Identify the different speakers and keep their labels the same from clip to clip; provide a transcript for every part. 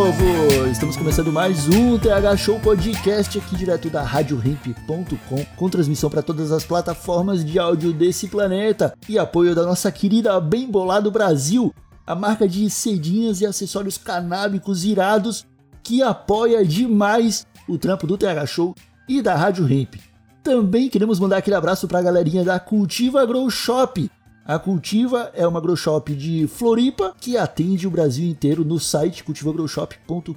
Speaker 1: Povo! Estamos começando mais um TH Show Podcast aqui direto da RadioRimp.com, com transmissão para todas as plataformas de áudio desse planeta e apoio da nossa querida Bem Bolado Brasil, a marca de cedinhas e acessórios canábicos irados que apoia demais o trampo do TH Show e da Rádio Ramp. Também queremos mandar aquele abraço para a galerinha da Cultiva Grow Shop, a Cultiva é uma grow shop de Floripa que atende o Brasil inteiro no site cultivagrowshop.com.br.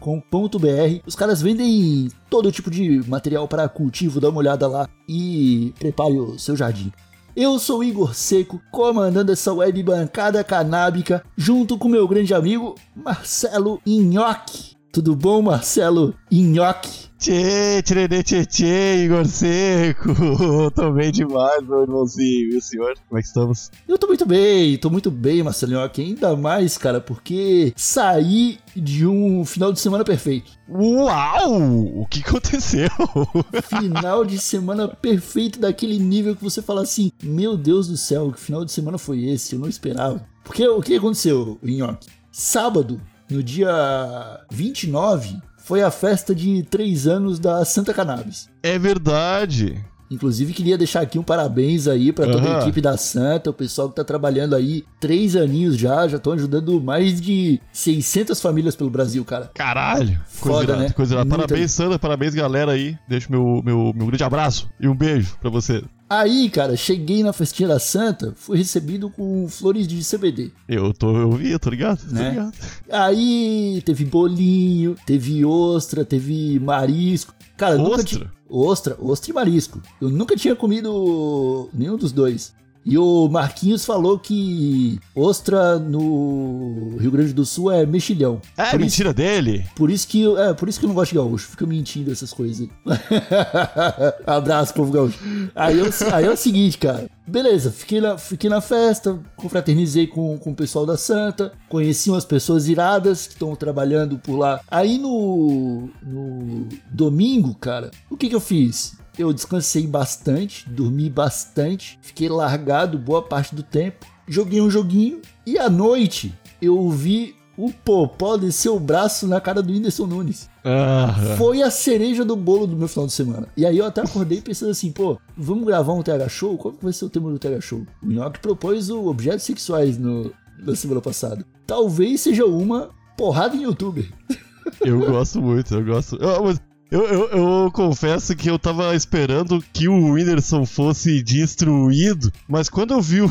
Speaker 1: Os caras vendem todo tipo de material para cultivo, dá uma olhada lá e prepare o seu jardim. Eu sou Igor Seco, comandando essa web bancada canábica, junto com meu grande amigo Marcelo Inhoque. Tudo bom, Marcelo Inhoque?
Speaker 2: Tchê, tchê, tchê, tchê, Igor Seco. Tô bem demais, meu irmãozinho. E o senhor? Como é que estamos?
Speaker 1: Eu tô muito bem, tô muito bem, Marcelinho. Ainda mais, cara, porque saí de um final de semana perfeito.
Speaker 2: Uau! O que aconteceu?
Speaker 1: Final de semana perfeito daquele nível que você fala assim: Meu Deus do céu, que final de semana foi esse? Eu não esperava. Porque o que aconteceu, Nhoque? Sábado, no dia 29, foi a festa de três anos da Santa Cannabis.
Speaker 2: É verdade.
Speaker 1: Inclusive, queria deixar aqui um parabéns aí para toda
Speaker 2: Aham.
Speaker 1: a equipe da Santa, o pessoal que tá trabalhando aí três aninhos já, já estão ajudando mais de 600 famílias pelo Brasil, cara.
Speaker 2: Caralho. Coisa
Speaker 1: Foda,
Speaker 2: irada,
Speaker 1: né?
Speaker 2: coisa irada. Parabéns, Sandra. Parabéns, galera aí. Deixo meu, meu, meu grande abraço e um beijo pra você.
Speaker 1: Aí, cara, cheguei na festinha da Santa, fui recebido com flores de CBD.
Speaker 2: Eu tô, eu vi, eu tô ligado? Tô
Speaker 1: Né?
Speaker 2: ligado.
Speaker 1: Aí teve bolinho, teve ostra, teve marisco. Cara, eu nunca
Speaker 2: Ostra?
Speaker 1: tinha. Ostra, ostra e marisco. Eu nunca tinha comido nenhum dos dois. E o Marquinhos falou que ostra no Rio Grande do Sul é mexilhão.
Speaker 2: É
Speaker 1: por, isso,
Speaker 2: mentira dele?
Speaker 1: por isso que eu, é, por isso que eu não gosto de gaúcho. Fica mentindo essas coisas. Abraço, povo gaúcho. Aí, eu- aí é o seguinte, cara. Beleza, fiquei na, fiquei na festa, confraternizei com, com o pessoal da Santa, conheci umas pessoas iradas que estão trabalhando por lá. Aí no, no domingo, cara, o que que eu fiz? Eu descansei bastante, dormi bastante, fiquei largado boa parte do tempo, joguei um joguinho e à noite eu vi o Popó descer o braço na cara do Whindersson Nunes.
Speaker 2: Ah,
Speaker 1: Foi a cereja do bolo do meu final de semana. E aí eu até acordei pensando assim, pô, vamos gravar um TH Show? Qual vai ser o tema do TH Show? O Nhoque propôs o objetos sexuais no, na semana passada. Talvez seja uma porrada em youtuber.
Speaker 2: eu gosto muito, eu gosto. Eu, mas eu, eu, eu confesso que eu tava esperando que o Whindersson fosse destruído, mas quando eu vi o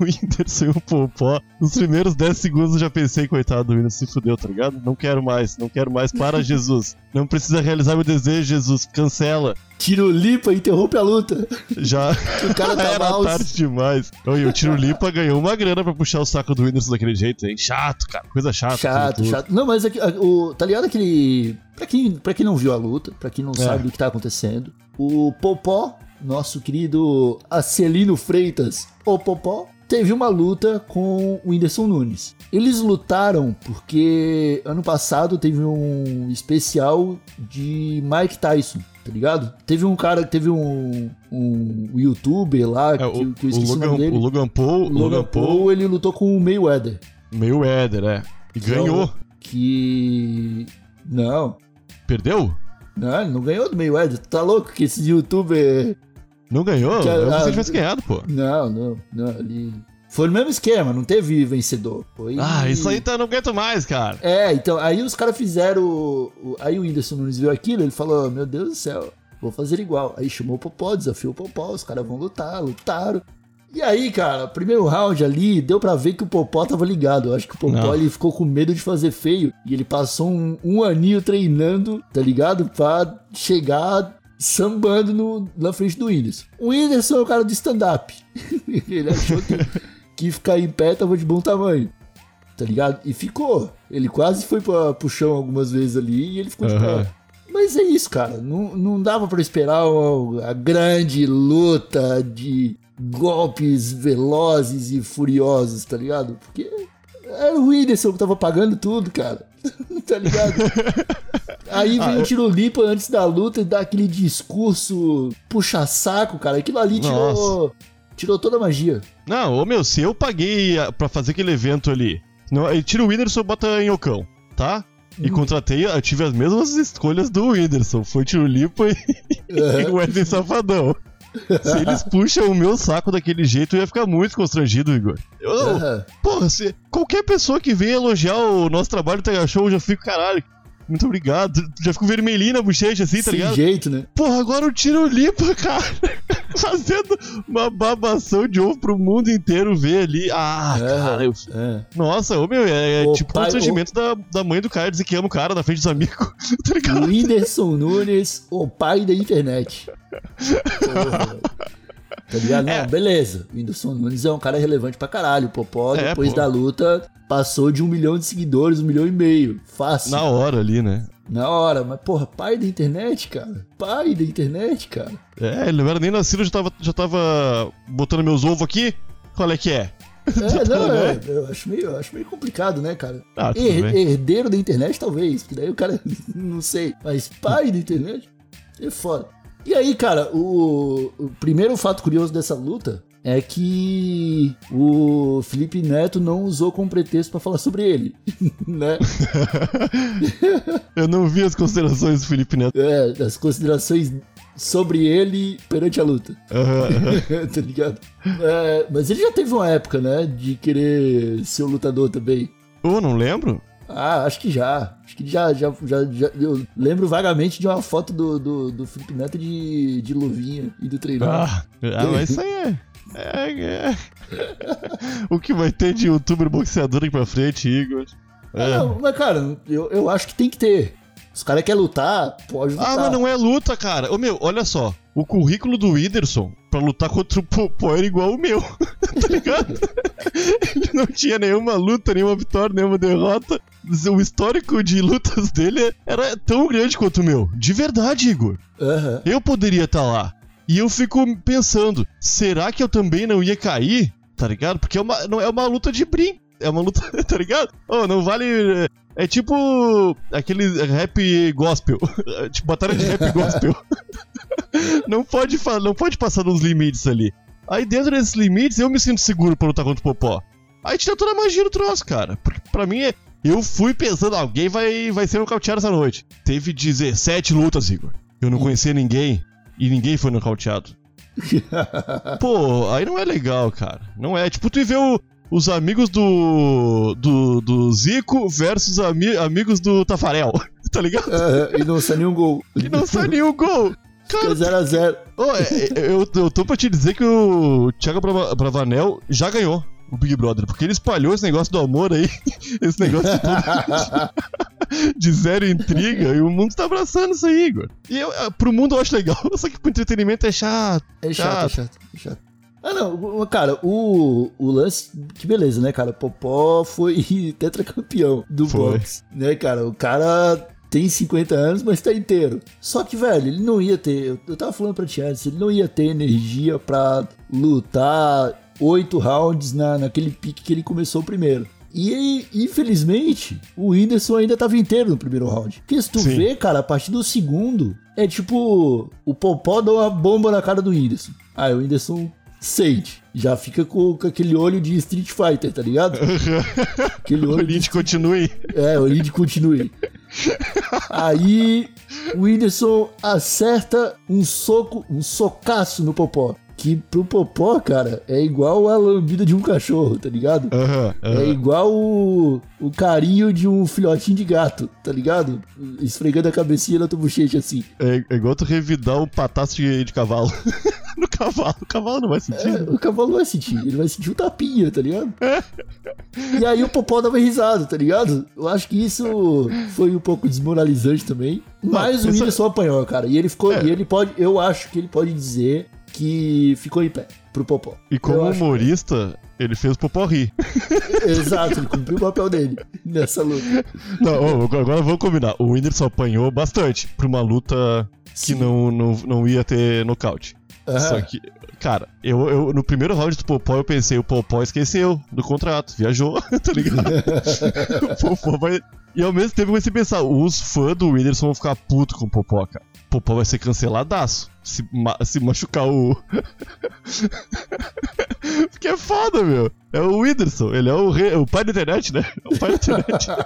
Speaker 2: Whindersson e o Popó, nos primeiros 10 segundos eu já pensei, coitado do Whindersson, se fudeu, tá ligado? Não quero mais, não quero mais, para Jesus. Não precisa realizar meu desejo, Jesus, cancela.
Speaker 1: Tiro lipa, interrompe a luta.
Speaker 2: Já
Speaker 1: O cara tá
Speaker 2: era
Speaker 1: mal.
Speaker 2: tarde demais. E o Tiro Lipa ganhou uma grana pra puxar o saco do Whindersson daquele jeito, hein? Chato, cara, coisa chata.
Speaker 1: Chato, chato. Não, mas aqui, o, tá ligado aquele. Pra quem, pra quem não viu a luta, pra quem não
Speaker 2: É.
Speaker 1: sabe o que tá acontecendo, o Popó, nosso querido Acelino Freitas, o Popó, teve uma luta com o Whindersson Nunes. Eles lutaram porque ano passado teve um especial de Mike Tyson. Tá ligado? Teve um cara, teve um, um youtuber lá,
Speaker 2: É,
Speaker 1: que,
Speaker 2: o,
Speaker 1: que eu
Speaker 2: o
Speaker 1: esqueci o,
Speaker 2: Logan,
Speaker 1: nome dele.
Speaker 2: o Logan Paul,
Speaker 1: O Logan Paul, ele lutou com o Mayweather.
Speaker 2: Éder, é. E ganhou.
Speaker 1: Que. Não.
Speaker 2: Perdeu?
Speaker 1: Não, ele não ganhou do Mayweather. Tu Tá louco que esse youtuber.
Speaker 2: Não ganhou?
Speaker 1: Que
Speaker 2: eu pensei que tivesse ganhado, pô.
Speaker 1: Não, não, não. Ele. Foi no mesmo esquema, não teve vencedor. Foi...
Speaker 2: Ah, isso aí tá, não aguento mais, cara.
Speaker 1: É, então, aí os caras fizeram. Aí o Whindersson Nunes viu aquilo, ele falou: Meu Deus do céu, vou fazer igual. Aí chamou o Popó, desafiou o Popó, os caras vão lutar, lutaram. E aí, cara, primeiro round ali, deu pra ver que o Popó tava ligado. Eu acho que o Popó
Speaker 2: Não.
Speaker 1: ele ficou com medo de fazer feio. E ele passou um, um aninho treinando, tá ligado? Pra chegar sambando no- na frente do Whindersson. O Whindersson é o cara do stand-up. ele achou que, que ficar em pé tava de bom tamanho. Tá ligado? E ficou. Ele quase foi pra, pro chão algumas vezes ali e ele ficou de pé. Mas é isso, cara. Não, não dava pra esperar uma- a grande luta de golpes velozes e furiosos, tá ligado? Porque era o Whindersson que tava pagando tudo, cara. tá ligado? Aí vem o Tiro Lipa antes da luta e dá aquele discurso puxa-saco, cara. Aquilo ali tirou, tirou toda a magia.
Speaker 2: Não, ô meu, se eu paguei pra fazer aquele evento ali, não, tira o Whindersson e bota em Ocão, tá? E
Speaker 1: Hum.
Speaker 2: contratei, eu tive as mesmas escolhas do Whindersson. Foi Tiro Lipa e, e o Wesley Safadão. Se eles puxam o meu saco daquele jeito, eu ia ficar muito constrangido, Igor. Eu,
Speaker 1: Aham.
Speaker 2: Porra, se qualquer pessoa que vem elogiar o nosso trabalho do Tega Show, eu já fico, caralho, muito obrigado. Já fico vermelhinho na bochecha assim, tá
Speaker 1: Sem
Speaker 2: ligado?
Speaker 1: jeito, né?
Speaker 2: Porra, agora o Tiro Lipa, cara, fazendo uma babação de ovo pro mundo inteiro ver ali. Ah,
Speaker 1: É.
Speaker 2: cara, eu...
Speaker 1: É.
Speaker 2: Nossa, ô meu, é, é
Speaker 1: O
Speaker 2: tipo
Speaker 1: pai-
Speaker 2: constrangimento da, da mãe do cara dizer que ama o cara na frente dos amigos, tá ligado?
Speaker 1: Whindersson Nunes, o pai da internet. Porra. Tá ligado? Não,
Speaker 2: É.
Speaker 1: beleza. O Whindersson Nunes é um cara relevante pra caralho. O Popó,
Speaker 2: É,
Speaker 1: depois
Speaker 2: pô.
Speaker 1: da luta, passou de um milhão de seguidores, um milhão e meio. Fácil.
Speaker 2: Na hora ali, né?
Speaker 1: Na hora. Mas, porra, pai da internet, cara. Pai da internet, cara.
Speaker 2: É, ele não era nem nascido, eu já tava, já tava botando meus ovos aqui. Qual é que é?
Speaker 1: É, não,
Speaker 2: né?
Speaker 1: é, eu acho meio, eu acho meio complicado, né, cara?
Speaker 2: Ah,
Speaker 1: Her- herdeiro da internet, talvez, porque daí o cara, não sei, mas pai da internet é foda. E aí, cara, o, o primeiro fato curioso dessa luta é que o Felipe Neto não usou como pretexto pra falar sobre ele, né?
Speaker 2: Eu não vi as considerações do Felipe Neto.
Speaker 1: É, as considerações sobre ele perante a luta.
Speaker 2: Aham, aham.
Speaker 1: tá ligado? É, mas ele já teve uma época, né, de querer ser o lutador também.
Speaker 2: Ô, não lembro?
Speaker 1: Ah, acho que já. Acho que já, já, já, já- Eu lembro vagamente de uma foto do, do, do Felipe Neto de, de luvinha e do treinador.
Speaker 2: Ah, ah, mas isso aí é. É, é. O que vai ter de youtuber boxeador aqui pra frente, Igor?
Speaker 1: Ah,
Speaker 2: É.
Speaker 1: não, mas cara, eu, eu acho que tem que ter. Os caras querem lutar, pode lutar.
Speaker 2: Ah, mas não é luta, cara. Ô meu, olha só. O currículo do Whindersson pra lutar contra o Popó era igual o meu. tá ligado? Ele não tinha nenhuma luta, nenhuma vitória, nenhuma derrota. O histórico de lutas dele era tão grande quanto o meu. De verdade, Igor.
Speaker 1: Aham.
Speaker 2: Eu poderia estar lá. E eu fico pensando, será que eu também não ia cair? Tá ligado? Porque é uma, não é uma luta de brinco. É uma luta, tá ligado? Oh, não vale. é- É tipo aquele rap gospel. tipo, batalha de rap gospel. não, pode, não pode passar nos limites ali. Aí dentro desses limites eu me sinto seguro pra lutar contra o Popó. Aí tira toda a magia do troço, cara. Porque pra mim é. Eu fui pensando, alguém vai, vai ser nocauteado essa noite. Teve 17 lutas, Igor. Eu não conhecia ninguém. E ninguém foi nocauteado. Pô, aí não é legal, cara. Não é. Tipo, tu vê o- os amigos do. do, do Zico versus ami- amigos do Tafarel. Tá ligado?
Speaker 1: Aham, E não sai nenhum gol.
Speaker 2: E não sai nenhum gol. Cara,
Speaker 1: 0x0.
Speaker 2: Ô, é, eu, eu tô pra te dizer que o Thiago Brava- Bravanel já ganhou o Big Brother, porque ele espalhou esse negócio do amor aí, esse negócio de, de zero intriga, e o mundo tá abraçando isso aí, Igor. E eu, é, pro mundo eu acho legal, só que pro entretenimento é chato.
Speaker 1: É chato, é chato, é chato. Ah, não, cara, o, o lance, que beleza, né, cara? Popó foi tetracampeão do
Speaker 2: Foi.
Speaker 1: boxe, né, cara? O cara tem 50 anos, mas tá inteiro. Só que, velho, ele não ia ter, eu- eu tava falando pra ti antes, ele não ia ter energia pra lutar oito rounds na, naquele pique que ele começou primeiro. E infelizmente, o Whindersson ainda tava inteiro no primeiro round. Porque se tu
Speaker 2: Sim.
Speaker 1: vê, cara, a partir do segundo, é tipo, o Popó dá uma bomba na cara do Whindersson. Aí o Whindersson sente. Já fica com, com aquele olho de Street Fighter, tá ligado? Aquele
Speaker 2: O
Speaker 1: olho de
Speaker 2: continue.
Speaker 1: é, o lead continue. Aí o Whindersson acerta um soco, um socaço no Popó. Que pro Popó, cara, é igual a lambida de um cachorro, tá ligado?
Speaker 2: Aham,
Speaker 1: É
Speaker 2: aham.
Speaker 1: igual o, o carinho de um filhotinho de gato, tá ligado? Esfregando a cabecinha na tua bochecha assim.
Speaker 2: É, é igual tu revidar um pataço de, de cavalo. no cavalo, o cavalo não vai sentir.
Speaker 1: É, o cavalo vai sentir, ele vai sentir um tapinha, tá ligado? E aí o Popó dava risada, tá ligado? Eu acho que isso foi um pouco desmoralizante também. Mas o
Speaker 2: essa-
Speaker 1: Whindersson apanhou, cara. E ele ficou.
Speaker 2: É.
Speaker 1: E ele pode. Eu acho que ele pode dizer que ficou em pé pro Popó.
Speaker 2: E como humorista, ele fez o Popó rir.
Speaker 1: Exato, ele cumpriu o papel dele nessa luta.
Speaker 2: Não, agora vamos combinar. O Whindersson apanhou bastante pra uma luta que não, não, não ia ter nocaute.
Speaker 1: Aham.
Speaker 2: Só que, cara, eu, eu no primeiro round do Popó eu pensei, o Popó esqueceu do contrato, viajou, tá ligado? o Popó vai. E ao mesmo tempo eu comecei a pensar, os fãs do Whindersson vão ficar puto com o Popó, cara. O Popó vai ser canceladaço. Se, ma- se machucar o. Porque é foda, meu. É o Whindersson, ele é o, rei, o pai da internet, né? É o pai da internet.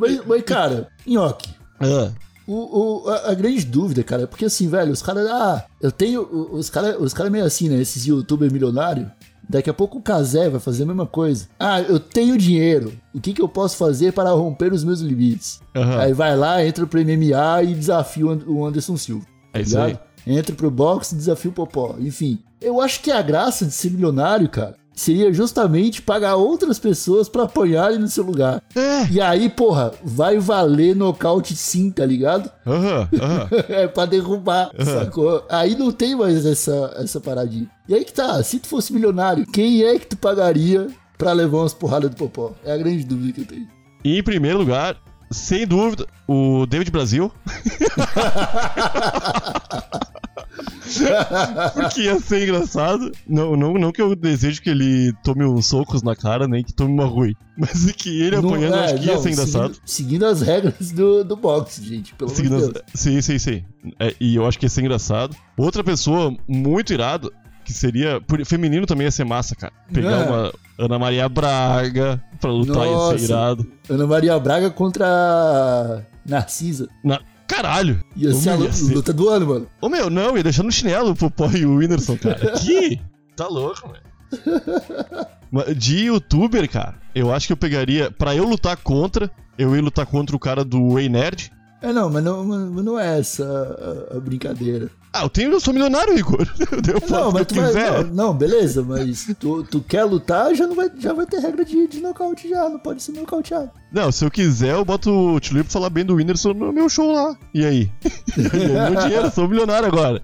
Speaker 1: Mas, mas, cara, Nhoque,
Speaker 2: ah,
Speaker 1: o, o- a, a grande dúvida, cara, é porque assim, velho, os caras. Ah, eu tenho. Os caras os cara meio assim, né? Esses youtubers milionários. Daqui a pouco o Kazé vai fazer a mesma coisa. Ah, eu tenho dinheiro. O que, que eu posso fazer para romper os meus limites?
Speaker 2: aham.
Speaker 1: Aí vai lá, entra pro MMA e desafia o And- o Anderson Silva.
Speaker 2: É isso aí.
Speaker 1: Entra pro boxe e desafia o Popó. Enfim, eu acho que a graça de ser milionário, cara, seria justamente pagar outras pessoas pra apanharem no seu lugar.
Speaker 2: É.
Speaker 1: E aí, porra, vai valer nocaute sim, tá ligado?
Speaker 2: Aham, aham.
Speaker 1: é pra derrubar, sacou? Aí não tem mais essa, essa paradinha. E aí que tá, se tu fosse milionário, quem é que tu pagaria pra levar umas porradas do Popó? É a grande dúvida que eu tenho.
Speaker 2: Em primeiro lugar, sem dúvida, o David Brasil. Porque ia ser engraçado. Não, não, não que eu desejo que ele tome uns socos na cara, nem que tome uma ruim. Mas que ele
Speaker 1: Não-
Speaker 2: apanhando,
Speaker 1: é,
Speaker 2: acho que ia
Speaker 1: não,
Speaker 2: ser engraçado.
Speaker 1: Seguindo, seguindo as regras do, do boxe, gente, pelo amor de
Speaker 2: Seguindo
Speaker 1: Deus.
Speaker 2: as- Sim, sim, sim. É, e eu acho que ia ser engraçado. Outra pessoa muito irada, que seria. por- Feminino também ia ser massa, cara. Pegar
Speaker 1: É.
Speaker 2: uma Ana Maria Braga pra lutar ia
Speaker 1: Nossa.
Speaker 2: ser irado.
Speaker 1: Ana Maria Braga contra Narcisa.
Speaker 2: Na... Caralho!
Speaker 1: Ia ser a lu-
Speaker 2: ser-
Speaker 1: luta do ano, mano.
Speaker 2: Ô meu, não, ia deixar no chinelo o Popó e o Whindersson, cara. Que? Tá louco, velho. De youtuber, cara, eu acho que eu pegaria. Pra eu lutar contra, eu ia lutar contra o cara do Way Nerd.
Speaker 1: É, não, mas não, mas não é essa a, a brincadeira.
Speaker 2: Ah, eu tenho, eu sou milionário, Igor. Eu faço
Speaker 1: Não, mas tu vai.
Speaker 2: quiser.
Speaker 1: Não, não, beleza, mas tu, tu quer lutar, já, não vai, já vai ter regra de, de nocaute já, não pode ser nocauteado.
Speaker 2: Não, se eu quiser, eu boto o Tio pra falar bem do Whindersson no meu show lá. E aí? aí, meu dinheiro, sou milionário agora.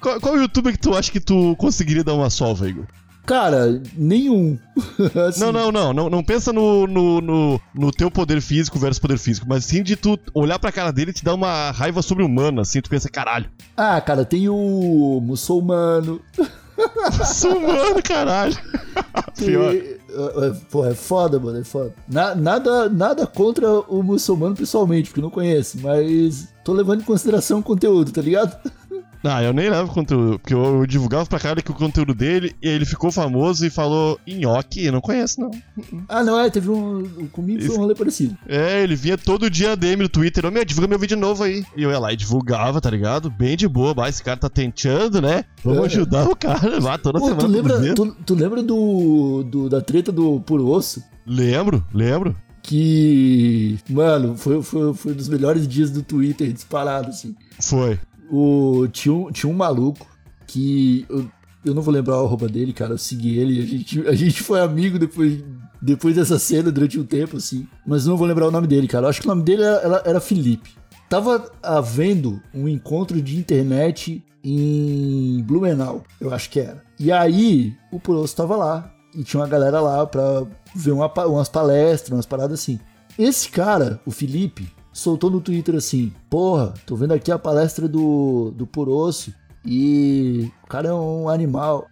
Speaker 2: Qual, qual youtuber que tu acha que tu conseguiria dar uma sova, Igor?
Speaker 1: Cara, nenhum. Assim,
Speaker 2: Não, não, não, não, não pensa no, no, no, no teu poder físico versus poder físico, mas sim de tu olhar pra cara dele e te dar uma raiva sobre-humana, assim, tu pensa, caralho,
Speaker 1: Ah, cara, tem o muçulmano.
Speaker 2: sou humano, caralho. Pior.
Speaker 1: E, é, é, Pô, é foda, mano, é foda. Na- nada, nada contra o muçulmano pessoalmente, porque eu não conheço, mas tô levando em consideração o conteúdo, tá ligado?
Speaker 2: Ah, eu nem levo conteúdo, porque eu, eu divulgava pra cara que o conteúdo dele, e ele ficou famoso e falou nhoque, eu não conheço, não.
Speaker 1: Ah, não, é, teve um. Comigo foi um rolê parecido.
Speaker 2: É, ele vinha todo dia DM no Twitter, ô meu, divulga meu vídeo novo aí. E eu ia lá e divulgava, tá ligado? Bem de boa, mas esse cara tá tentando, né? Vamos
Speaker 1: É.
Speaker 2: ajudar o cara lá toda
Speaker 1: Pô,
Speaker 2: semana.
Speaker 1: tu lembra, tu, tu lembra do, do- da treta do Puro Osso?
Speaker 2: Lembro, lembro.
Speaker 1: Que, mano, foi, foi, foi um dos melhores dias do Twitter disparado, assim.
Speaker 2: Foi.
Speaker 1: O, tinha, um, tinha um maluco que. Eu, eu não vou lembrar o arroba dele, cara. Eu segui ele. A gente, a gente foi amigo depois, depois dessa cena durante um tempo, assim. Mas não vou lembrar o nome dele, cara. Eu acho que o nome dele era, era- Felipe. Tava havendo um encontro de internet em Blumenau, eu acho que era. E aí, o Puroso tava lá. E tinha uma galera lá pra ver uma umas palestras, umas paradas assim. Esse cara, o Felipe, soltou no Twitter assim: Porra, tô vendo aqui a palestra do, do Purosso e o cara é um animal.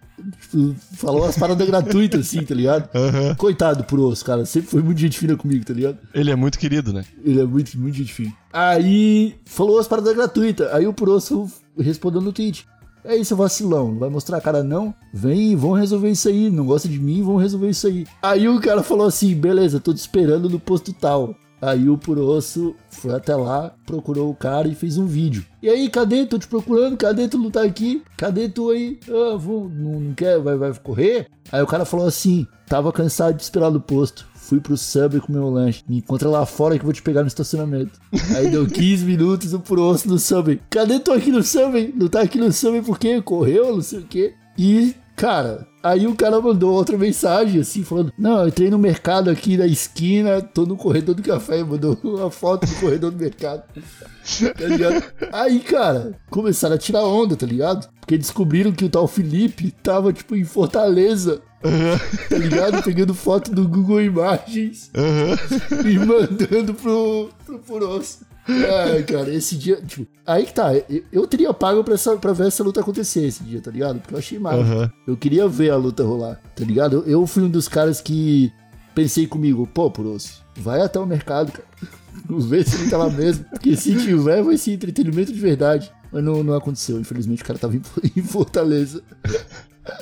Speaker 1: Falou umas paradas gratuitas assim, tá ligado?
Speaker 2: Aham.
Speaker 1: Coitado do Purosso, cara. Sempre foi muito gente fina comigo, tá ligado?
Speaker 2: Ele é muito querido, né?
Speaker 1: Ele é muito, muito gente fina. Aí falou as paradas gratuitas. Aí o Purosso respondeu no tweet. É isso, vacilão. Não vai mostrar a cara, não? Vem, vão resolver isso aí. Não gosta de mim, vão resolver isso aí. Aí o cara falou assim: beleza, tô te esperando no posto tal. Aí o Purosso foi até lá, procurou o cara e fez um vídeo. E aí, cadê? Tô te procurando, cadê? Tu não tá aqui? Cadê tu aí? Ah, vou, não, não quer? Vai, vai correr? Aí o cara falou assim: tava cansado de esperar no posto. Fui pro Subway comer um lanche. Me encontra lá fora que eu vou te pegar no estacionamento. Aí deu 15 minutos o Purosso no Subway. Cadê tu aqui no Subway? Não tá aqui no Subway por quê? Correu, não sei o quê. E Cara, aí o cara mandou outra mensagem, assim, falando: Não, eu entrei no mercado aqui na esquina, tô no corredor do café, mandou uma foto do corredor do mercado. Tá ligado? Aí, cara, começaram a tirar onda, tá ligado? Porque descobriram que o tal Felipe tava, tipo, em Fortaleza. Tá ligado? Pegando foto do Google Imagens e mandando pro, pro Furoso. Ai, cara, esse dia. Tipo, aí que tá. Eu, eu teria pago pra, essa, pra ver essa luta acontecer esse dia, tá ligado? Porque eu achei mal.
Speaker 2: Aham.
Speaker 1: Eu queria ver a luta rolar, tá ligado? Eu, eu fui um dos caras que pensei comigo, pô, Puroso, vai até o mercado, cara. Vê se ele tá lá mesmo. Porque se tiver, vai ser entretenimento de verdade. Mas não, não aconteceu. Infelizmente, o cara tava em, em Fortaleza.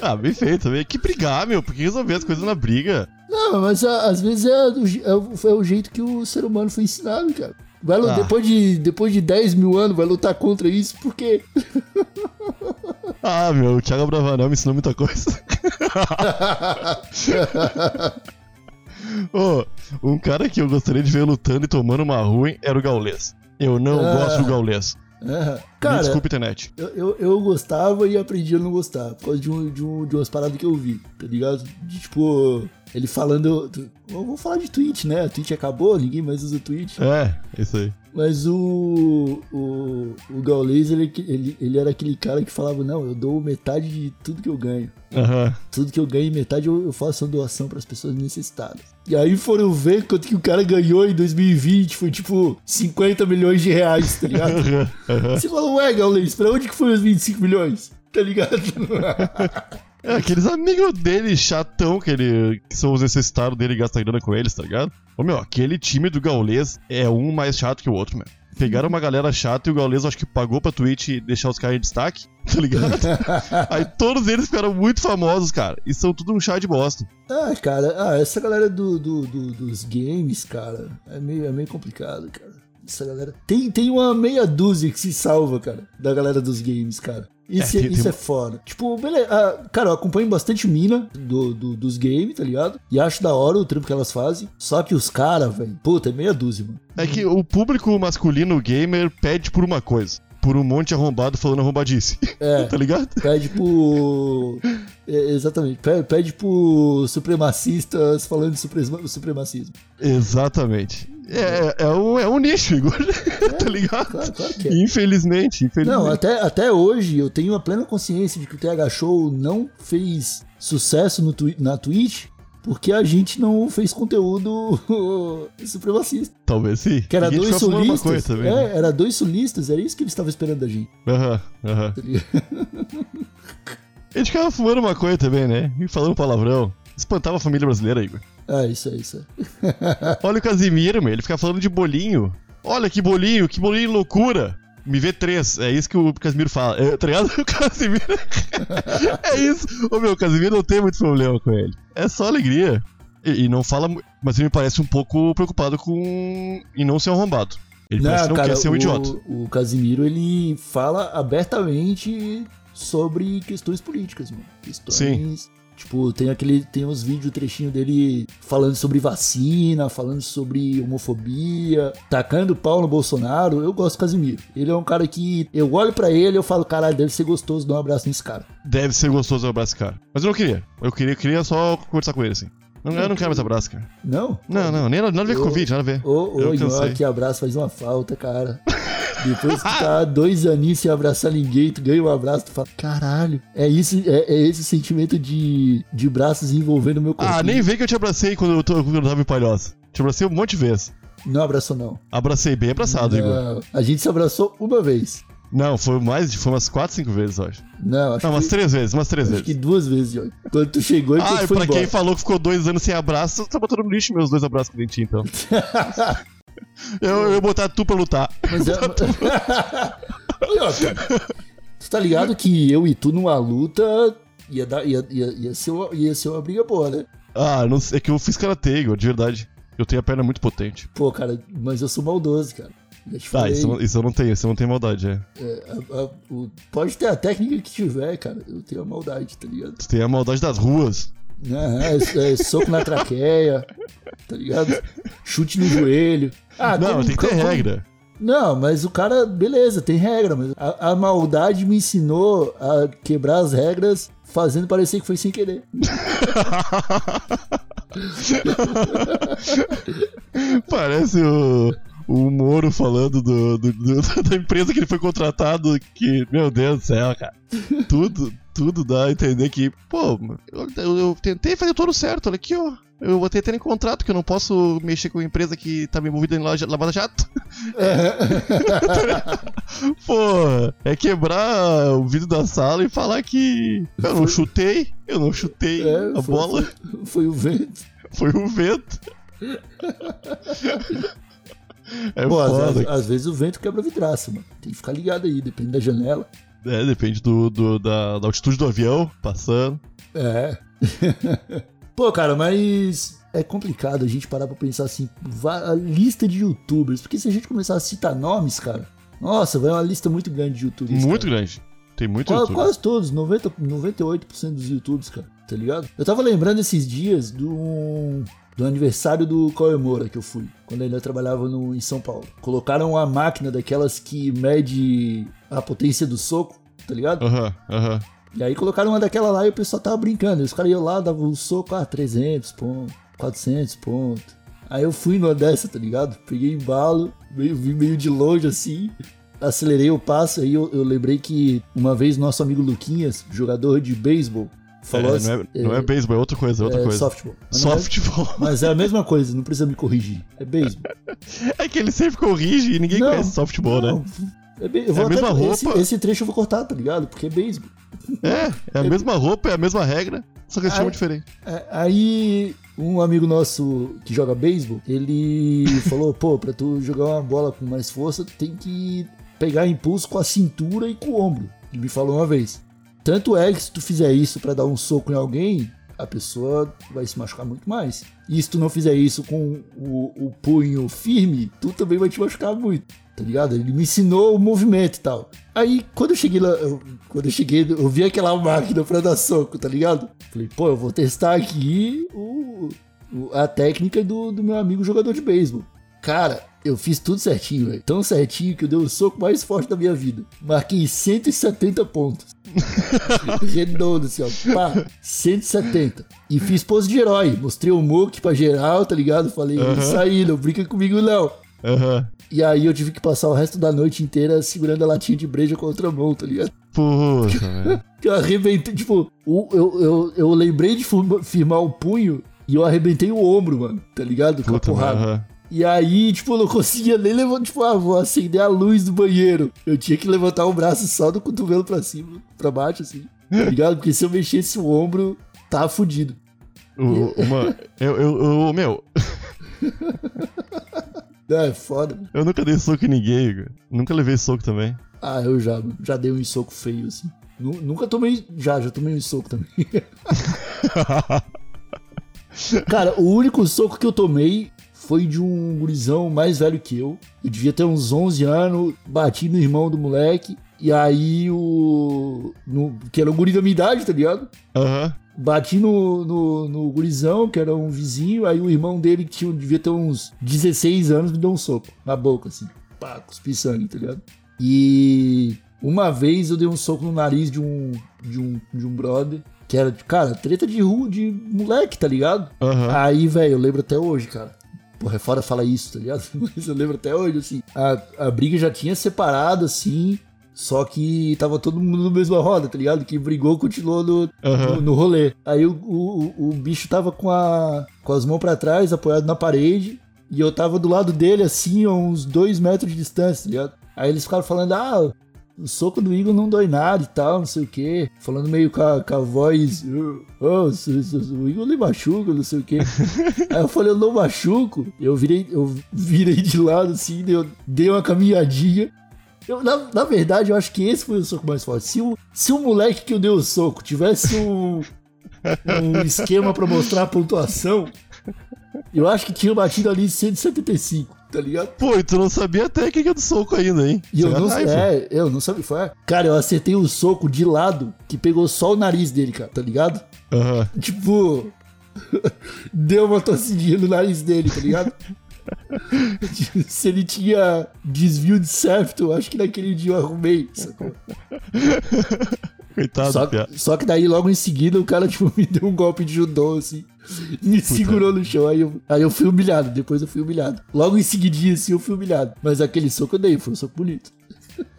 Speaker 2: Ah, bem feito também. Que brigar, meu. Por que resolver as coisas na briga?
Speaker 1: Não, mas a- às vezes é, é, é o jeito que o ser humano foi ensinado, cara. Vai,
Speaker 2: Ah.
Speaker 1: depois, de, depois de 10 mil anos, vai lutar contra isso, porque.
Speaker 2: Ah, meu, o Thiago Bravanel me ensinou muita coisa. Ô, um cara que eu gostaria de ver lutando e tomando uma ruim era o Gaulês. Eu não
Speaker 1: Ah.
Speaker 2: gosto do Gaulês.
Speaker 1: Ah,
Speaker 2: Me
Speaker 1: cara,
Speaker 2: desculpe, internet.
Speaker 1: eu, eu, eu gostava e aprendi a não gostar. Por causa de, um, de, um, de umas paradas que eu vi, tá ligado? De tipo, ele falando. Eu vou falar de Twitch, né? A Twitch acabou, ninguém mais usa Twitch.
Speaker 2: É, isso aí.
Speaker 1: Mas o. O, o Gaules, ele, ele, ele era aquele cara que falava: Não, eu dou metade de tudo que eu ganho.
Speaker 2: Aham.
Speaker 1: Tudo que eu ganho, metade eu, eu faço uma doação pras pessoas necessitadas. E aí foram ver quanto que o cara ganhou em 2020. Foi tipo 50 milhões de reais, tá ligado?
Speaker 2: aham.
Speaker 1: Você falou, ué, Gaules, pra onde que foi os 25 milhões? Tá ligado?
Speaker 2: É, aqueles amigos dele, chatão, que ele. que são os necessitados dele gastam grana com eles, tá ligado? Ô meu, aquele time do Gaulês é um mais chato que o outro, meu. Pegaram uma galera chata e o Gaulês acho que pagou pra Twitch deixar os caras em destaque, tá ligado? Aí todos eles ficaram muito famosos, cara. E são tudo um chá de bosta.
Speaker 1: ah, cara, ah, essa galera do, do- do- dos games, cara, é meio, é meio complicado, cara. Essa galera. Tem, tem uma meia dúzia que se salva, cara, da galera dos games, cara. Isso,
Speaker 2: É,
Speaker 1: é, isso é foda. Tipo, beleza. ah, cara, eu acompanho bastante mina do, do- dos games, tá ligado? E acho da hora o trampo que elas fazem. Só que os caras, velho, puta, é meia dúzia, mano.
Speaker 2: É que o público masculino gamer pede por uma coisa. Por um monte arrombado falando arrombadice.
Speaker 1: É.
Speaker 2: tá ligado?
Speaker 1: Pede pro. É, exatamente. Pede, pede pro supremacistas falando de suprema- supremacismo.
Speaker 2: Exatamente. É, é, um, é um nicho, Igor. tá ligado?
Speaker 1: Claro, claro que é.
Speaker 2: Infelizmente, infelizmente.
Speaker 1: Não, até, até hoje eu tenho a plena consciência de que o TH Show não fez sucesso no na Twitch porque a gente não fez conteúdo supremacista.
Speaker 2: Talvez sim.
Speaker 1: Que era dois sulistas.
Speaker 2: maconha também,
Speaker 1: é,
Speaker 2: né?
Speaker 1: era dois sulistas, era isso que eles estavam esperando da gente.
Speaker 2: Aham, aham.
Speaker 1: tá ligado?
Speaker 2: A gente ficava fumando maconha também, né? E falando palavrão. Espantava a família brasileira, Igor.
Speaker 1: Ah, isso aí, isso aí.
Speaker 2: Olha o Casimiro, meu. Ele fica falando de bolinho. Olha que bolinho, que bolinho loucura. Me vê três. É isso que o Casimiro fala. É, tá ligado? O Casimiro. é isso. Ô meu, o Casimiro não tem muito problema com ele. É só alegria. E, e não fala. Mas ele me parece um pouco preocupado com. em não ser arrombado. Ele parece que não quer ser um
Speaker 1: o,
Speaker 2: idiota.
Speaker 1: O Casimiro, ele fala abertamente sobre questões políticas, mano. Questões. Tipo, tem aquele. Tem uns vídeos, trechinho dele falando sobre vacina, falando sobre homofobia, tacando pau no Bolsonaro. Eu gosto do Casimiro. Ele é um cara que. Eu olho pra ele e eu falo, caralho, deve ser gostoso dar um abraço nesse cara.
Speaker 2: Deve ser gostoso o abraço, cara. Mas eu não queria. Eu queria, queria só conversar com ele, assim. Não, eu não quero mais abraço, cara.
Speaker 1: Não?
Speaker 2: Não, não, nem nada a ver com
Speaker 1: Eu-
Speaker 2: Covid, nada a ver.
Speaker 1: Ô, ô, que abraço faz uma falta, cara. Depois que tá dois aninhos sem abraçar ninguém, tu ganha um abraço, tu fala, caralho, é isso, é, é esse sentimento de, de braços envolvendo o meu corpo.
Speaker 2: Ah, nem vê que eu te abracei quando eu, tô, quando eu tava em Palhoça. Te abracei um monte de vezes.
Speaker 1: Não abraçou, não.
Speaker 2: Abracei bem abraçado, Igor.
Speaker 1: Não, a gente se abraçou uma vez.
Speaker 2: Não, foi mais de. Foi umas 4, 5 vezes, eu acho.
Speaker 1: Não, acho,
Speaker 2: Não, umas
Speaker 1: que,
Speaker 2: 3 vezes, umas 3
Speaker 1: acho
Speaker 2: vezes.
Speaker 1: que duas vezes, Ió. Quando tu chegou e quando
Speaker 2: Ah,
Speaker 1: tu
Speaker 2: e
Speaker 1: foi
Speaker 2: pra
Speaker 1: embora.
Speaker 2: quem falou que ficou dois anos sem abraço, tá botando no lixo meus dois abraços eu tinha, então. eu, eu ia botar tu pra lutar.
Speaker 1: Mas é... Tu tá ligado que eu e tu numa luta ia, dar, ia, ia, ia, ser, uma, ia ser uma briga boa, né?
Speaker 2: Ah, não é que eu fiz karatê, de verdade. Eu tenho a perna muito potente.
Speaker 1: Pô, cara, mas eu sou maldoso, cara. Te
Speaker 2: Ah,
Speaker 1: falei.
Speaker 2: isso, eu não- isso eu não tenho, isso eu não tenho maldade, é.
Speaker 1: É, a- a- o- pode ter a técnica que tiver, cara. Eu tenho a maldade, tá ligado?
Speaker 2: Tu tem a maldade das ruas.
Speaker 1: Aham, é, é soco na traqueia, tá ligado? Chute no joelho. Ah,
Speaker 2: não,
Speaker 1: como-
Speaker 2: tem que ter
Speaker 1: como-
Speaker 2: regra.
Speaker 1: Não, mas o cara, beleza, tem regra, mas a, a maldade me ensinou a quebrar as regras fazendo parecer que foi sem querer.
Speaker 2: Parece o, o Moro falando do, do- do- da empresa que ele foi contratado, que, meu Deus do céu, cara. Tudo, tudo dá a entender que, pô, eu, eu- tentei fazer tudo certo, olha aqui, ó. Eu vou ter ter em contrato que eu não posso mexer com a empresa que tá me envolvida em loja- lavada jato. Pô, é quebrar o vidro da sala e falar que eu não chutei, eu não chutei
Speaker 1: É,
Speaker 2: a
Speaker 1: foi-
Speaker 2: bola,
Speaker 1: Foi, foi o vento.
Speaker 2: foi o vento. É
Speaker 1: Pô, às, às- vezes o vento quebra vidraça, mano. Tem que ficar ligado aí, depende da janela.
Speaker 2: É, depende do, do- da, da altitude do avião passando.
Speaker 1: É. Pô, cara, mas é complicado a gente parar pra pensar assim, a lista de youtubers, porque se a gente começar a citar nomes, cara, nossa, vai uma lista muito grande de youtubers.
Speaker 2: Muito
Speaker 1: cara.
Speaker 2: grande. Tem muito
Speaker 1: Qua-
Speaker 2: YouTube.
Speaker 1: Quase todos, 90, 98% dos youtubers, cara, tá ligado? Eu tava lembrando esses dias do, do aniversário do Cauê Moura que eu fui, quando ele ainda trabalhava no, em São Paulo. Colocaram uma máquina daquelas que mede a potência do soco, tá ligado?
Speaker 2: Aham, aham.
Speaker 1: E aí colocaram uma daquela lá e o pessoal tava brincando. E os caras iam lá, davam um soco, ah, 300 pontos, 400 pontos. Aí eu fui numa dessa, tá ligado? Peguei embalo, meio, vi meio de longe assim, acelerei o passo. Aí eu, eu lembrei que uma vez nosso amigo Luquinhas, jogador de beisebol, falou
Speaker 2: É,
Speaker 1: assim.
Speaker 2: não é, não é beisebol, é outra coisa, é outra
Speaker 1: é
Speaker 2: coisa.
Speaker 1: softball. Mas é-
Speaker 2: Softball.
Speaker 1: Mas é a mesma coisa, não precisa me corrigir. É beisebol.
Speaker 2: É que ele sempre corrige e ninguém
Speaker 1: Não,
Speaker 2: conhece softball, né?
Speaker 1: Não, É be- eu vou
Speaker 2: a
Speaker 1: até-
Speaker 2: mesma
Speaker 1: esse,
Speaker 2: roupa.
Speaker 1: esse trecho eu vou cortar, tá ligado? Porque é beisebol.
Speaker 2: É, é a mesma roupa, é a mesma regra, só que eles chamam diferente.
Speaker 1: É, Aí, um amigo nosso que joga beisebol, ele falou: pô, pra tu jogar uma bola com mais força, tu tem que pegar impulso com a cintura e com o ombro. Ele me falou uma vez. Tanto é que se tu fizer isso pra dar um soco em alguém, a pessoa vai se machucar muito mais. E se tu não fizer isso com o, o punho firme, tu também vai te machucar muito. Tá ligado? Ele me ensinou o movimento e tal. Aí, quando eu cheguei lá, eu- quando eu cheguei, eu vi aquela máquina pra dar soco, tá ligado? Falei, pô, eu vou testar aqui o, o- a técnica do, do meu amigo jogador de beisebol. Cara, eu fiz tudo certinho, velho. Tão certinho que eu dei o soco mais forte da minha vida. Marquei 170 pontos. Redondo, assim, ó. Pá, 170. E fiz pose de herói. Mostrei o Mook pra geral, tá ligado? Falei, isso aí, não brinca comigo não.
Speaker 2: Aham.
Speaker 1: E aí eu tive que passar o resto da noite inteira segurando a latinha de breja contra a mão, tá ligado?
Speaker 2: Puta,
Speaker 1: eu arrebentei, tipo, o- eu, eu, eu lembrei de firmar o punho e eu arrebentei o ombro, mano, tá ligado? Com a porrada. E aí, tipo, eu não conseguia nem levantar, tipo, ah, vou acender a luz do banheiro. Eu tinha que levantar o braço só do cotovelo pra cima, pra baixo, assim, tá ligado? Porque se eu mexesse o ombro, tava fudido.
Speaker 2: O- Uma. Eu, eu, eu- meu,
Speaker 1: É, foda.
Speaker 2: eu nunca dei soco em ninguém, Igor. Nunca levei soco também.
Speaker 1: Ah, eu já, já dei um soco feio, assim. Nu- Nunca tomei, já, já tomei um soco também. Cara, o único soco que eu tomei foi de um gurizão mais velho que eu. Eu devia ter uns 11 anos, bati no irmão do moleque. E aí o. no- que era um guri da minha idade, tá ligado?
Speaker 2: Aham.
Speaker 1: Bati no, no, no gurizão, que era um vizinho, aí o irmão dele, que tinha, devia ter uns 16 anos, me deu um soco na boca, assim. Pá, cuspi sangue, tá ligado? E uma vez eu dei um soco no nariz de um, de um, de um brother, que era, cara, treta de rua, de moleque, tá ligado?
Speaker 2: Aham.
Speaker 1: Aí, velho, eu lembro até hoje, cara. Porra, é fora falar isso, tá ligado? Mas eu lembro até hoje, assim. A, a briga já tinha separado, assim. Só que tava todo mundo na mesma roda, tá ligado? Quem brigou continuou no,
Speaker 2: Aham.
Speaker 1: no, no rolê. Aí o, o, o bicho tava com, a, com as mãos pra trás, apoiado na parede. E eu tava do lado dele, assim, a uns dois metros de distância, tá ligado? Aí eles ficaram falando, ah, o soco do Igor não dói nada e tal, não sei o quê. Falando meio com a, com a voz, oh, o Igor nem machuca, não sei o quê. Aí eu falei, eu não machuco. Eu virei, eu virei de lado, assim, eu dei uma caminhadinha. Eu, na, na verdade, eu acho que esse foi o soco mais forte. Se o, se o moleque que eu dei o soco tivesse um, um esquema pra mostrar a pontuação, eu acho que tinha batido ali 175, tá ligado?
Speaker 2: Pô, e tu não sabia a técnica do soco ainda, hein?
Speaker 1: E eu
Speaker 2: é
Speaker 1: não,
Speaker 2: raiva.
Speaker 1: é, eu não sabia. Foi, cara, eu acertei o soco de lado que pegou só o nariz dele, cara, tá ligado?
Speaker 2: Aham.
Speaker 1: Tipo, deu uma tossidinha no nariz dele, tá ligado? Se ele tinha desvio de septo, acho que naquele dia eu arrumei. sacou?
Speaker 2: Coitado,
Speaker 1: Só, só que daí logo em seguida o cara tipo, me deu um golpe de judô, assim. Me segurou no chão, aí eu, aí eu fui humilhado, depois eu fui humilhado. Logo em seguidinha, assim, eu fui humilhado. Mas aquele soco eu dei, foi um soco bonito.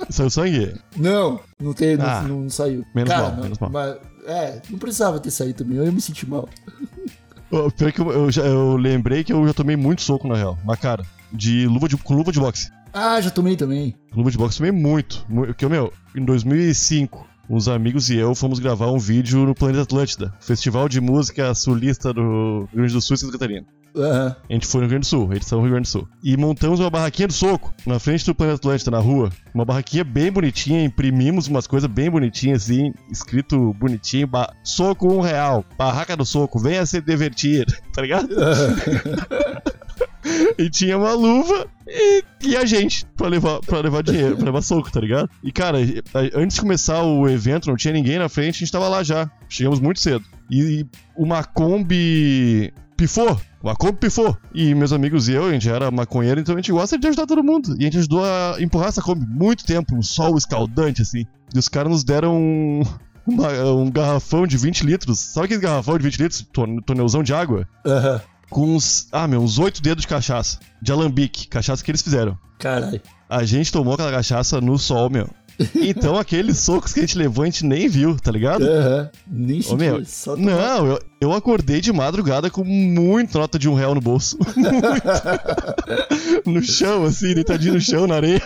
Speaker 2: Saiu sangue?
Speaker 1: Não, não, tem, não-
Speaker 2: Ah,
Speaker 1: não, saiu.
Speaker 2: menos
Speaker 1: Cara,
Speaker 2: mal,
Speaker 1: não-
Speaker 2: menos mal.
Speaker 1: Mas, é, não precisava ter saído também, eu ia me sentir mal.
Speaker 2: Ô, Pior que eu, eu, já- eu lembrei que eu já tomei muito soco, na real, na cara. De luva de, com luva de boxe.
Speaker 1: Ah, já tomei também.
Speaker 2: Luva de boxe tomei muito. mu- Porque, meu, em 2005, uns amigos e eu fomos gravar um vídeo no Planeta Atlântida, Festival de Música Sulista do Rio Grande do Sul e Santa Catarina.
Speaker 1: Aham.
Speaker 2: A gente foi no Rio Grande do Sul, edição Rio Grande do Sul. E montamos uma barraquinha do soco na frente do Planeta Atlântida, na rua. Uma barraquinha bem bonitinha, imprimimos umas coisas bem bonitinhas, assim, escrito bonitinho: soco um real, barraca do soco, venha se divertir, tá ligado? e tinha uma luva e, e a gente pra levar, pra levar dinheiro, pra levar soco, tá ligado? E cara, antes de começar o evento, não tinha ninguém na frente, a gente tava lá já. Chegamos muito cedo. E uma Kombi pifou. Uma Kombi pifou. E meus amigos e eu, a gente era maconheiro, então a gente gosta de ajudar todo mundo. E a gente ajudou a empurrar essa Kombi muito tempo, um sol escaldante, assim. E os caras nos deram um, uma- um garrafão de 20 litros. Sabe aquele garrafão de 20 litros? Ton- Tonelzão de água?
Speaker 1: Aham.
Speaker 2: Com uns, ah, meu, uns 8 dedos de cachaça. De alambique, cachaça que eles fizeram.
Speaker 1: Caralho.
Speaker 2: A gente tomou aquela cachaça no sol, meu. Então aqueles socos que a gente levou, a gente nem viu, tá ligado?
Speaker 1: Aham. Nem
Speaker 2: Ô, meu,
Speaker 1: só
Speaker 2: não, eu, eu acordei de madrugada com muita nota de um real no bolso. Muito. no chão, assim, deitadinho no chão, na areia.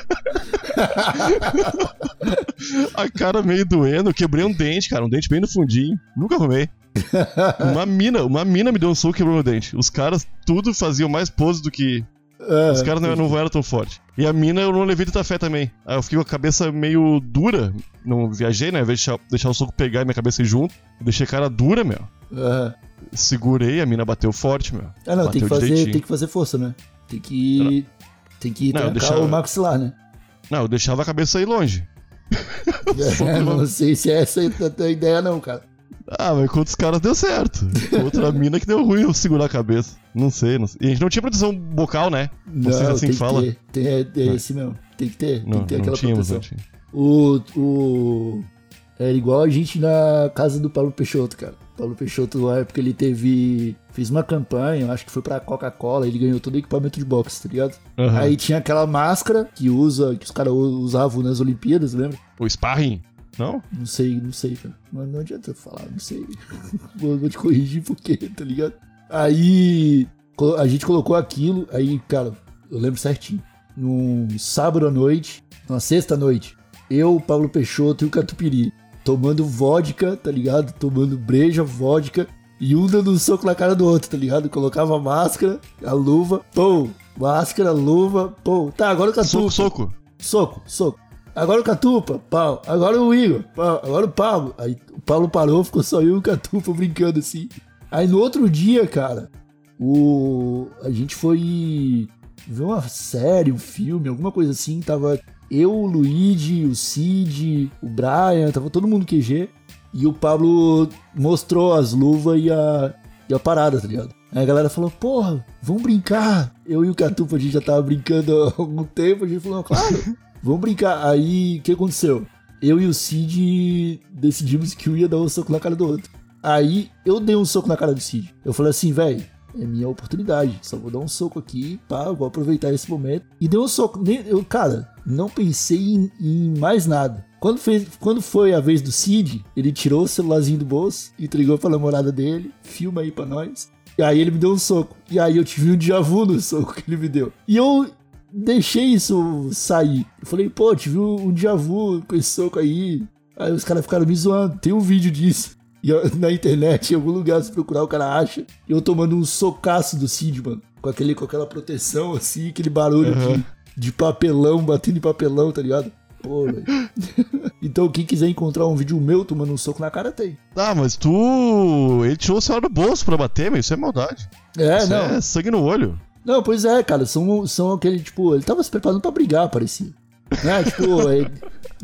Speaker 2: A cara meio doendo, eu quebrei um dente, cara, um dente bem no fundinho. Nunca arrumei. Uma mina, uma mina me deu um soco e quebrou meu dente. Os caras tudo faziam mais pose do que.
Speaker 1: Ah,
Speaker 2: Os caras não, não eram tão fortes. E a mina eu não levei tanta fé também. Aí eu fiquei com a cabeça meio dura. Não viajei, né? Ao invés de deixar, deixar o soco pegar e minha cabeça ir junto. Deixei a cara dura, meu.
Speaker 1: aham.
Speaker 2: Segurei, a mina bateu forte, meu.
Speaker 1: Ah, não, tem que, fazer,
Speaker 2: direitinho.
Speaker 1: tem que fazer força, né? Tem que. Tem que
Speaker 2: Não,
Speaker 1: trancar
Speaker 2: deixa-
Speaker 1: o maxilar, né?
Speaker 2: Não, eu deixava a cabeça ir longe.
Speaker 1: É, não sei se é essa a a ideia, não, cara.
Speaker 2: Ah, mas com outros caras deu certo. Outra mina que deu ruim eu segurar a cabeça. Não sei, não sei. E a gente não tinha proteção bocal, né?
Speaker 1: Não,
Speaker 2: sei se é assim
Speaker 1: tem
Speaker 2: que fala.
Speaker 1: ter. Tem, é, é esse mesmo. Tem que ter. tem
Speaker 2: Não,
Speaker 1: que ter
Speaker 2: não
Speaker 1: aquela
Speaker 2: tínhamos,
Speaker 1: proteção.
Speaker 2: não.
Speaker 1: O, o. É igual a gente na casa do Paulo Peixoto, cara. Paulo Peixoto, na época, ele teve. Fez uma campanha, acho que foi pra Coca-Cola, ele ganhou todo o equipamento de boxe, tá ligado?
Speaker 2: Aham.
Speaker 1: Aí tinha aquela máscara que usa, que os caras usavam nas Olimpíadas, lembra?
Speaker 2: O sparring? Não?
Speaker 1: Não sei, não sei, cara. Mas não adianta eu falar, não sei. vou, vou te corrigir porque, tá ligado? Aí a gente colocou aquilo, aí, cara, eu lembro certinho. Num sábado à noite, numa sexta noite, eu, Paulo Peixoto e o Catupiry, tomando vodka, tá ligado? Tomando breja, vodka, e um dando um soco na cara do outro, tá ligado? Colocava a máscara, a luva, pô, máscara, luva, pô. Tá, agora o Catupa.
Speaker 2: Soco, soco.
Speaker 1: Soco, soco. Agora o Catupa, pau. Agora o Igor, pau. Agora o Pablo. Aí o Pablo parou, ficou só eu e o Catupa brincando assim. Aí no outro dia, cara, o a gente foi ver uma série, um filme, alguma coisa assim. Tava eu, o Luigi, o Cid, o Brian, tava todo mundo QG. E o Pablo mostrou as luvas e a, e a parada, tá ligado? Aí a galera falou, porra, vamos brincar. Eu e o Catupa, a gente já tava brincando há algum tempo. A gente falou, claro, vamos brincar. Aí, o que aconteceu? Eu e o Cid decidimos que um ia dar um soco na cara do outro. Aí, eu dei um soco na cara do Cid. Eu falei assim, velho, é minha oportunidade. Só vou dar um soco aqui, pá, vou aproveitar esse momento. E dei um soco. Eu, cara, não pensei em, em mais nada. Quando, fez, quando foi a vez do Cid, ele tirou o celularzinho do bolso, entregou pra namorada dele, filma aí pra nós. E aí ele me deu um soco. E aí eu tive um déjà vu no soco que ele me deu. E eu deixei isso sair. Eu falei, pô, tive um déjà vu com esse soco aí. Aí os caras ficaram me zoando. Tem um vídeo disso. E eu- na internet, em algum lugar, se procurar, o cara acha. Eu tomando um socaço do Cid, mano. Com, aquele, com aquela proteção, assim, aquele barulho de, de papelão, batendo em papelão, tá ligado? Pô, então, quem quiser encontrar um vídeo meu tomando um soco na cara, tem.
Speaker 2: Ah, mas tu. Ele tirou o celular do bolso pra bater, meu. Isso é maldade.
Speaker 1: É,
Speaker 2: Isso
Speaker 1: não.
Speaker 2: é sangue no olho.
Speaker 1: Não, pois é, cara, são, são aquele, tipo, ele tava se preparando pra brigar, parecia. Né? Tipo, é-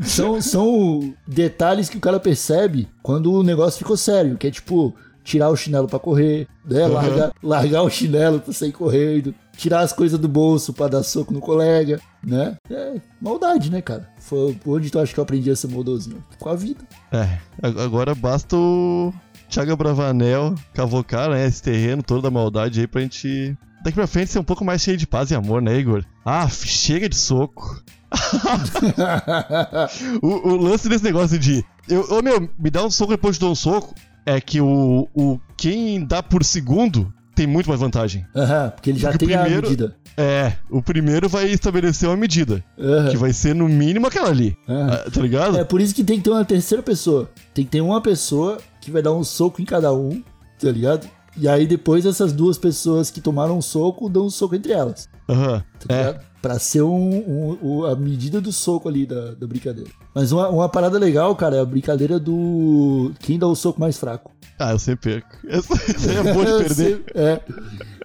Speaker 1: são, são detalhes que o cara percebe quando o negócio ficou sério, que é tipo, tirar o chinelo pra correr, né?
Speaker 2: Uhum.
Speaker 1: Largar, largar o chinelo pra sair correndo, tirar as coisas do bolso pra dar soco no colega, né? É maldade, né, cara? Foi onde tu acha que eu aprendi a ser maldoso? Com a vida.
Speaker 2: É, ag- agora basta o Thiago Bravanel cavocar né, esse terreno todo da maldade aí pra gente daqui pra frente ser um pouco mais cheio de paz e amor, né, Igor? Ah, chega de soco. O, o lance desse negócio de. Eu, ô, meu, me dá um soco e depois te dou um soco. É que o, o. Quem dá por segundo tem muito mais vantagem.
Speaker 1: Aham, porque ele já
Speaker 2: Porque
Speaker 1: tem a
Speaker 2: primeiro-
Speaker 1: medida.
Speaker 2: É, o primeiro vai estabelecer uma medida.
Speaker 1: Aham,
Speaker 2: Que vai ser no mínimo aquela ali. Ah, Tá ligado?
Speaker 1: É por isso que tem que ter uma terceira pessoa. Tem que ter uma pessoa que vai dar um soco em cada um, tá ligado? E aí depois essas duas pessoas que tomaram um soco dão um soco entre elas,
Speaker 2: Aham.
Speaker 1: tá
Speaker 2: É.
Speaker 1: Pra ser um, um- a medida do soco ali da, da brincadeira. Mas uma, uma parada legal, cara, é a brincadeira do. Quem dá o soco mais fraco.
Speaker 2: Ah, eu sempre perco. Essa, essa aí é boa de
Speaker 1: Eu
Speaker 2: perder.
Speaker 1: sempre- é.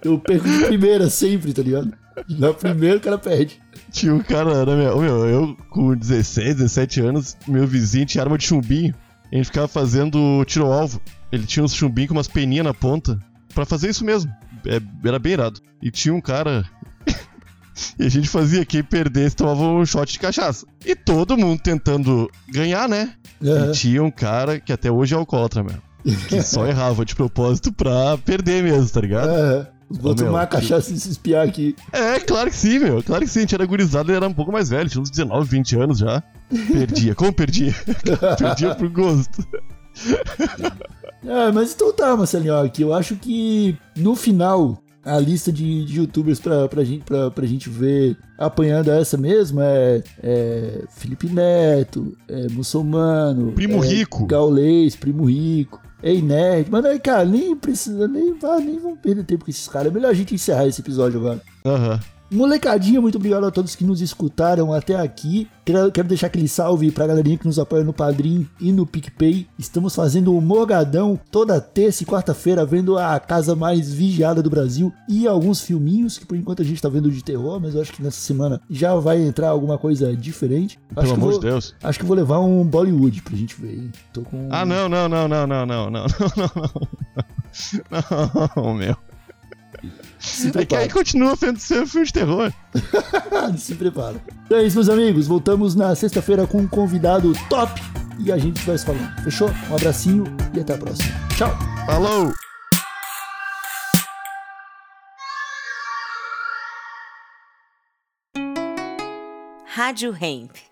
Speaker 1: Eu perco de primeira sempre, tá ligado? Na primeira o cara perde.
Speaker 2: Tinha um cara, né, meu, meu, eu com 16, 17 anos, meu vizinho tinha arma de chumbinho. A gente ficava fazendo tiro ao alvo. Ele tinha uns chumbinhos com umas peninhas na ponta pra fazer isso mesmo. É, era bem irado. E tinha um cara. E a gente fazia quem perdesse tomava um shot de cachaça. E todo mundo tentando ganhar, né?
Speaker 1: Aham.
Speaker 2: E tinha um cara que até hoje é alcoólatra mesmo. Que só errava de propósito pra perder mesmo, tá ligado?
Speaker 1: Aham. Vou
Speaker 2: meu,
Speaker 1: tomar a
Speaker 2: que-
Speaker 1: cachaça e se espiar aqui.
Speaker 2: É, claro que sim, meu. Claro que sim. A gente era gurizado, ele era um pouco mais velho, tinha uns 19, 20 anos já. Perdia. Como perdia? perdia por gosto.
Speaker 1: É, mas então tá, Marcelinho, ó, que eu acho que no final a lista de, de youtubers pra, pra, gente, pra, pra gente ver apanhando essa mesmo é, é Felipe Neto, é Muçulmano,
Speaker 2: Primo
Speaker 1: é
Speaker 2: Rico.
Speaker 1: Gaulês, Primo Rico, Ei Nerd, mas aí, cara, nem precisa, nem, nem vamos perder tempo com esses caras. É melhor a gente encerrar esse episódio agora.
Speaker 2: Aham.
Speaker 1: Molecadinha, muito obrigado a todos que nos escutaram até aqui. Quero, quero deixar aquele salve pra galerinha que nos apoia no Padrim e no PicPay. Estamos fazendo o Morgadão toda terça e quarta-feira, vendo a casa mais vigiada do Brasil e alguns filminhos, que por enquanto a gente tá vendo de terror, mas eu acho que nessa semana já vai entrar alguma coisa diferente.
Speaker 2: Pelo
Speaker 1: acho que
Speaker 2: amor de Deus.
Speaker 1: Acho que vou levar um Bollywood pra gente ver, hein? Tô com...
Speaker 2: Ah, não, não, não, não, não, não, não, não, não. Não, meu.
Speaker 1: Se
Speaker 2: É que
Speaker 1: prepara.
Speaker 2: aí continua sendo ser um filme de terror.
Speaker 1: Se prepara. Então é isso, meus amigos. Voltamos na sexta-feira com um convidado top e a gente vai se falando. Fechou? Um abracinho e até a próxima. Tchau!
Speaker 2: Falou!
Speaker 3: Rádio Hemp.